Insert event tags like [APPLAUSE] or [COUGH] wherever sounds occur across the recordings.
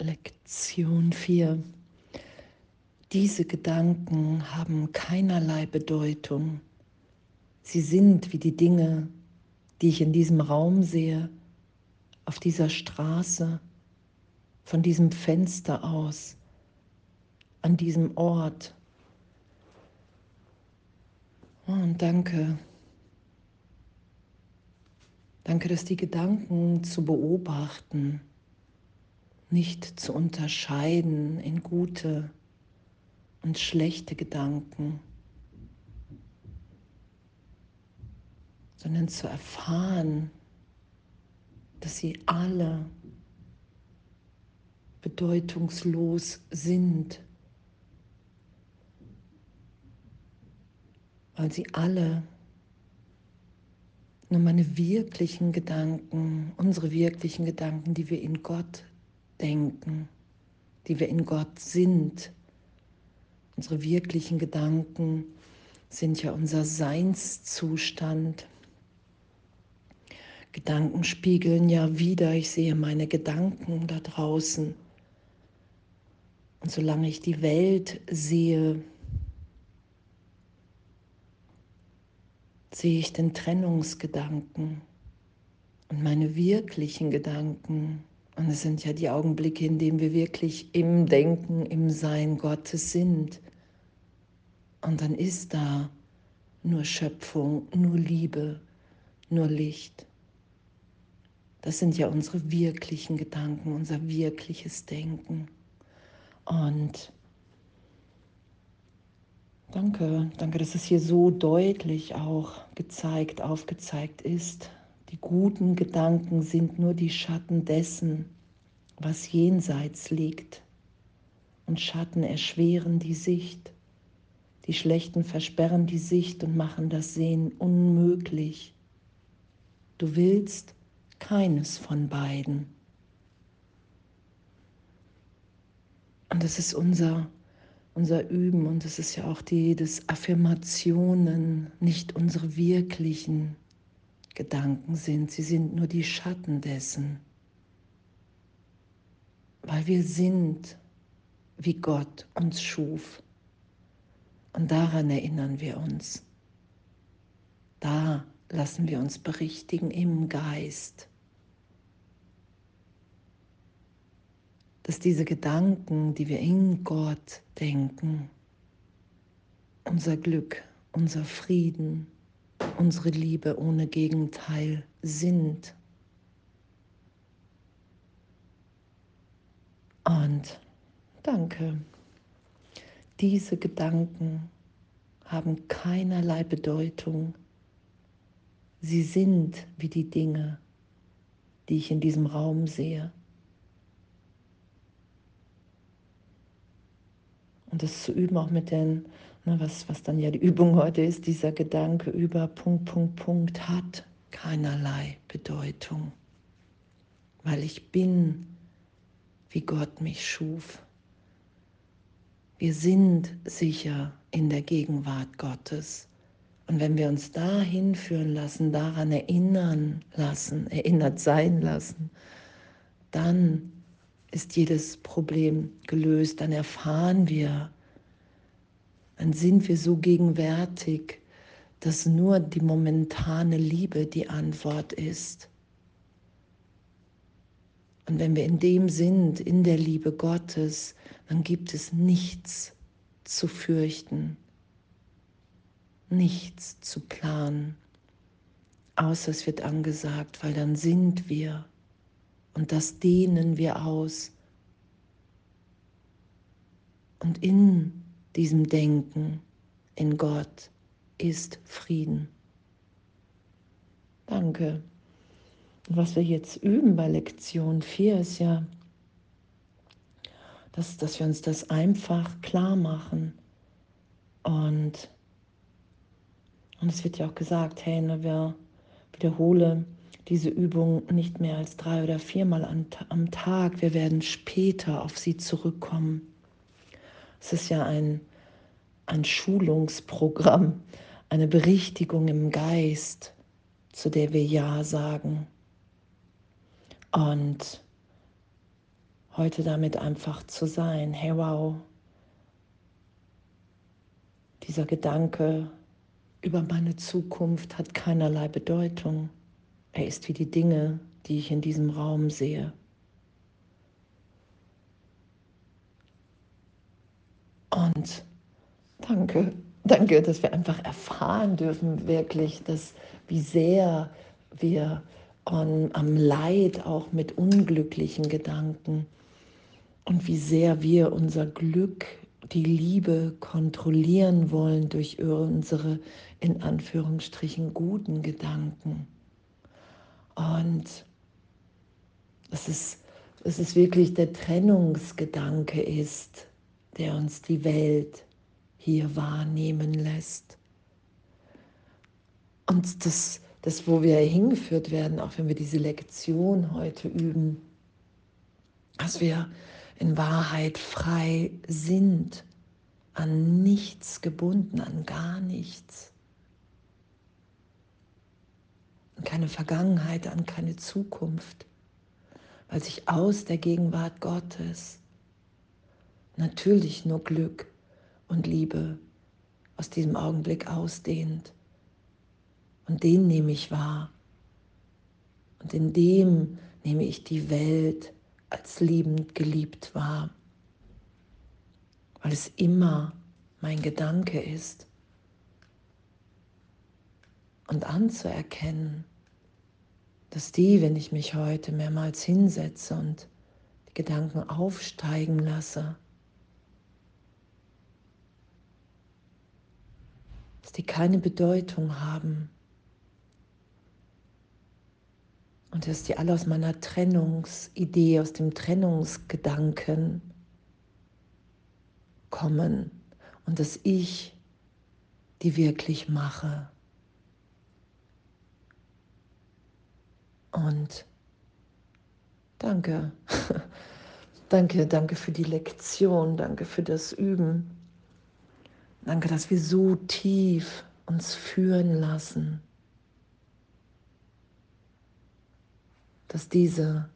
Lektion 4. Diese Gedanken haben keinerlei Bedeutung. Sie sind wie die Dinge, die ich in diesem Raum sehe, auf dieser Straße, von diesem Fenster aus, an diesem Ort. Oh, und danke. Danke, dass die Gedanken zu beobachten, nicht zu unterscheiden in gute und schlechte Gedanken, sondern zu erfahren, dass sie alle bedeutungslos sind, weil sie alle nur meine wirklichen Gedanken, unsere wirklichen Gedanken, die wir in Gott denken, die wir in Gott sind. Unsere wirklichen Gedanken sind ja unser Seinszustand. Gedanken spiegeln ja wieder, ich sehe meine Gedanken da draußen. Und solange ich die Welt sehe, sehe ich den Trennungsgedanken und meine wirklichen Gedanken und es sind ja die Augenblicke, in denen wir wirklich im Denken, im Sein Gottes sind. Und dann ist da nur Schöpfung, nur Liebe, nur Licht. Das sind ja unsere wirklichen Gedanken, unser wirkliches Denken. Und danke, danke, dass es hier so deutlich auch gezeigt, aufgezeigt ist. Die guten Gedanken sind nur die Schatten dessen, was jenseits liegt. Und Schatten erschweren die Sicht. Die Schlechten versperren die Sicht und machen das Sehen unmöglich. Du willst keines von beiden. Und das ist unser, unser Üben und das ist ja auch die des Affirmationen, nicht unsere wirklichen Gedanken sind, sie sind nur die Schatten dessen, weil wir sind, wie Gott uns schuf. Und daran erinnern wir uns. Da lassen wir uns berichtigen im Geist, dass diese Gedanken, die wir in Gott denken, unser Glück, unser Frieden, unsere Liebe ohne Gegenteil sind. Und danke. Diese Gedanken haben keinerlei Bedeutung. Sie sind wie die Dinge, die ich in diesem Raum sehe. Und das zu üben auch mit den Ne, was, was dann ja die Übung heute ist, dieser Gedanke über Punkt, Punkt, Punkt hat keinerlei Bedeutung, weil ich bin, wie Gott mich schuf. Wir sind sicher in der Gegenwart Gottes. Und wenn wir uns dahin führen lassen, daran erinnern lassen, erinnert sein lassen, dann ist jedes Problem gelöst, dann erfahren wir, dann sind wir so gegenwärtig, dass nur die momentane Liebe die Antwort ist. Und wenn wir in dem sind, in der Liebe Gottes, dann gibt es nichts zu fürchten, nichts zu planen, außer es wird angesagt, weil dann sind wir und das dehnen wir aus. Und in diesem Denken in Gott ist Frieden. Danke. was wir jetzt üben bei Lektion 4 ist ja, dass, dass wir uns das einfach klar machen. Und, und es wird ja auch gesagt, hey, ne, wir wiederhole diese Übung nicht mehr als drei oder viermal am Tag. Wir werden später auf sie zurückkommen. Es ist ja ein ein Schulungsprogramm, eine Berichtigung im Geist, zu der wir Ja sagen. Und heute damit einfach zu sein. Hey, wow, dieser Gedanke über meine Zukunft hat keinerlei Bedeutung. Er ist wie die Dinge, die ich in diesem Raum sehe. Und danke, danke, dass wir einfach erfahren dürfen, wirklich, dass wie sehr wir on, am Leid auch mit unglücklichen Gedanken und wie sehr wir unser Glück, die Liebe kontrollieren wollen durch unsere in Anführungsstrichen guten Gedanken. Und es, dass es wirklich der Trennungsgedanke ist, der uns die Welt hier wahrnehmen lässt. Und das, das, wo wir hingeführt werden, auch wenn wir diese Lektion heute üben, dass wir in Wahrheit frei sind, an nichts gebunden, an gar nichts. An keine Vergangenheit, an keine Zukunft, weil sich aus der Gegenwart Gottes natürlich nur Glück und Liebe aus diesem Augenblick ausdehnt. Und den nehme ich wahr. Und in dem nehme ich die Welt als liebend geliebt wahr, weil es immer mein Gedanke ist. Und anzuerkennen, dass die, wenn ich mich heute mehrmals hinsetze und die Gedanken aufsteigen lasse, dass die keine Bedeutung haben und dass die alle aus meiner Trennungsidee, aus dem Trennungsgedanken kommen und dass ich die wirklich mache. Und danke, [LAUGHS] danke, danke für die Lektion, danke für das Üben. Danke, dass wir so tief uns führen lassen, dass diese,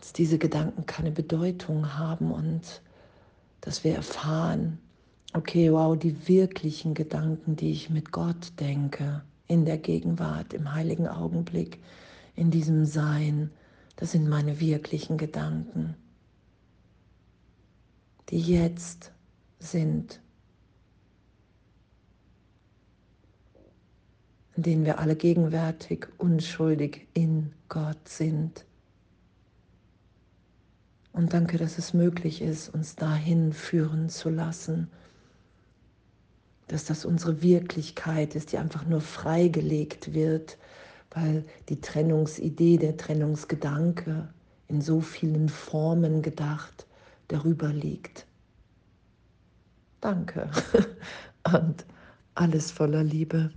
dass diese Gedanken keine Bedeutung haben und dass wir erfahren, okay, wow, die wirklichen Gedanken, die ich mit Gott denke, in der Gegenwart, im heiligen Augenblick, in diesem Sein, das sind meine wirklichen Gedanken, die jetzt sind, in denen wir alle gegenwärtig unschuldig in Gott sind. Und danke, dass es möglich ist, uns dahin führen zu lassen, dass das unsere Wirklichkeit ist, die einfach nur freigelegt wird, weil die Trennungsidee, der Trennungsgedanke in so vielen Formen gedacht darüber liegt. Danke [LAUGHS] und alles voller Liebe.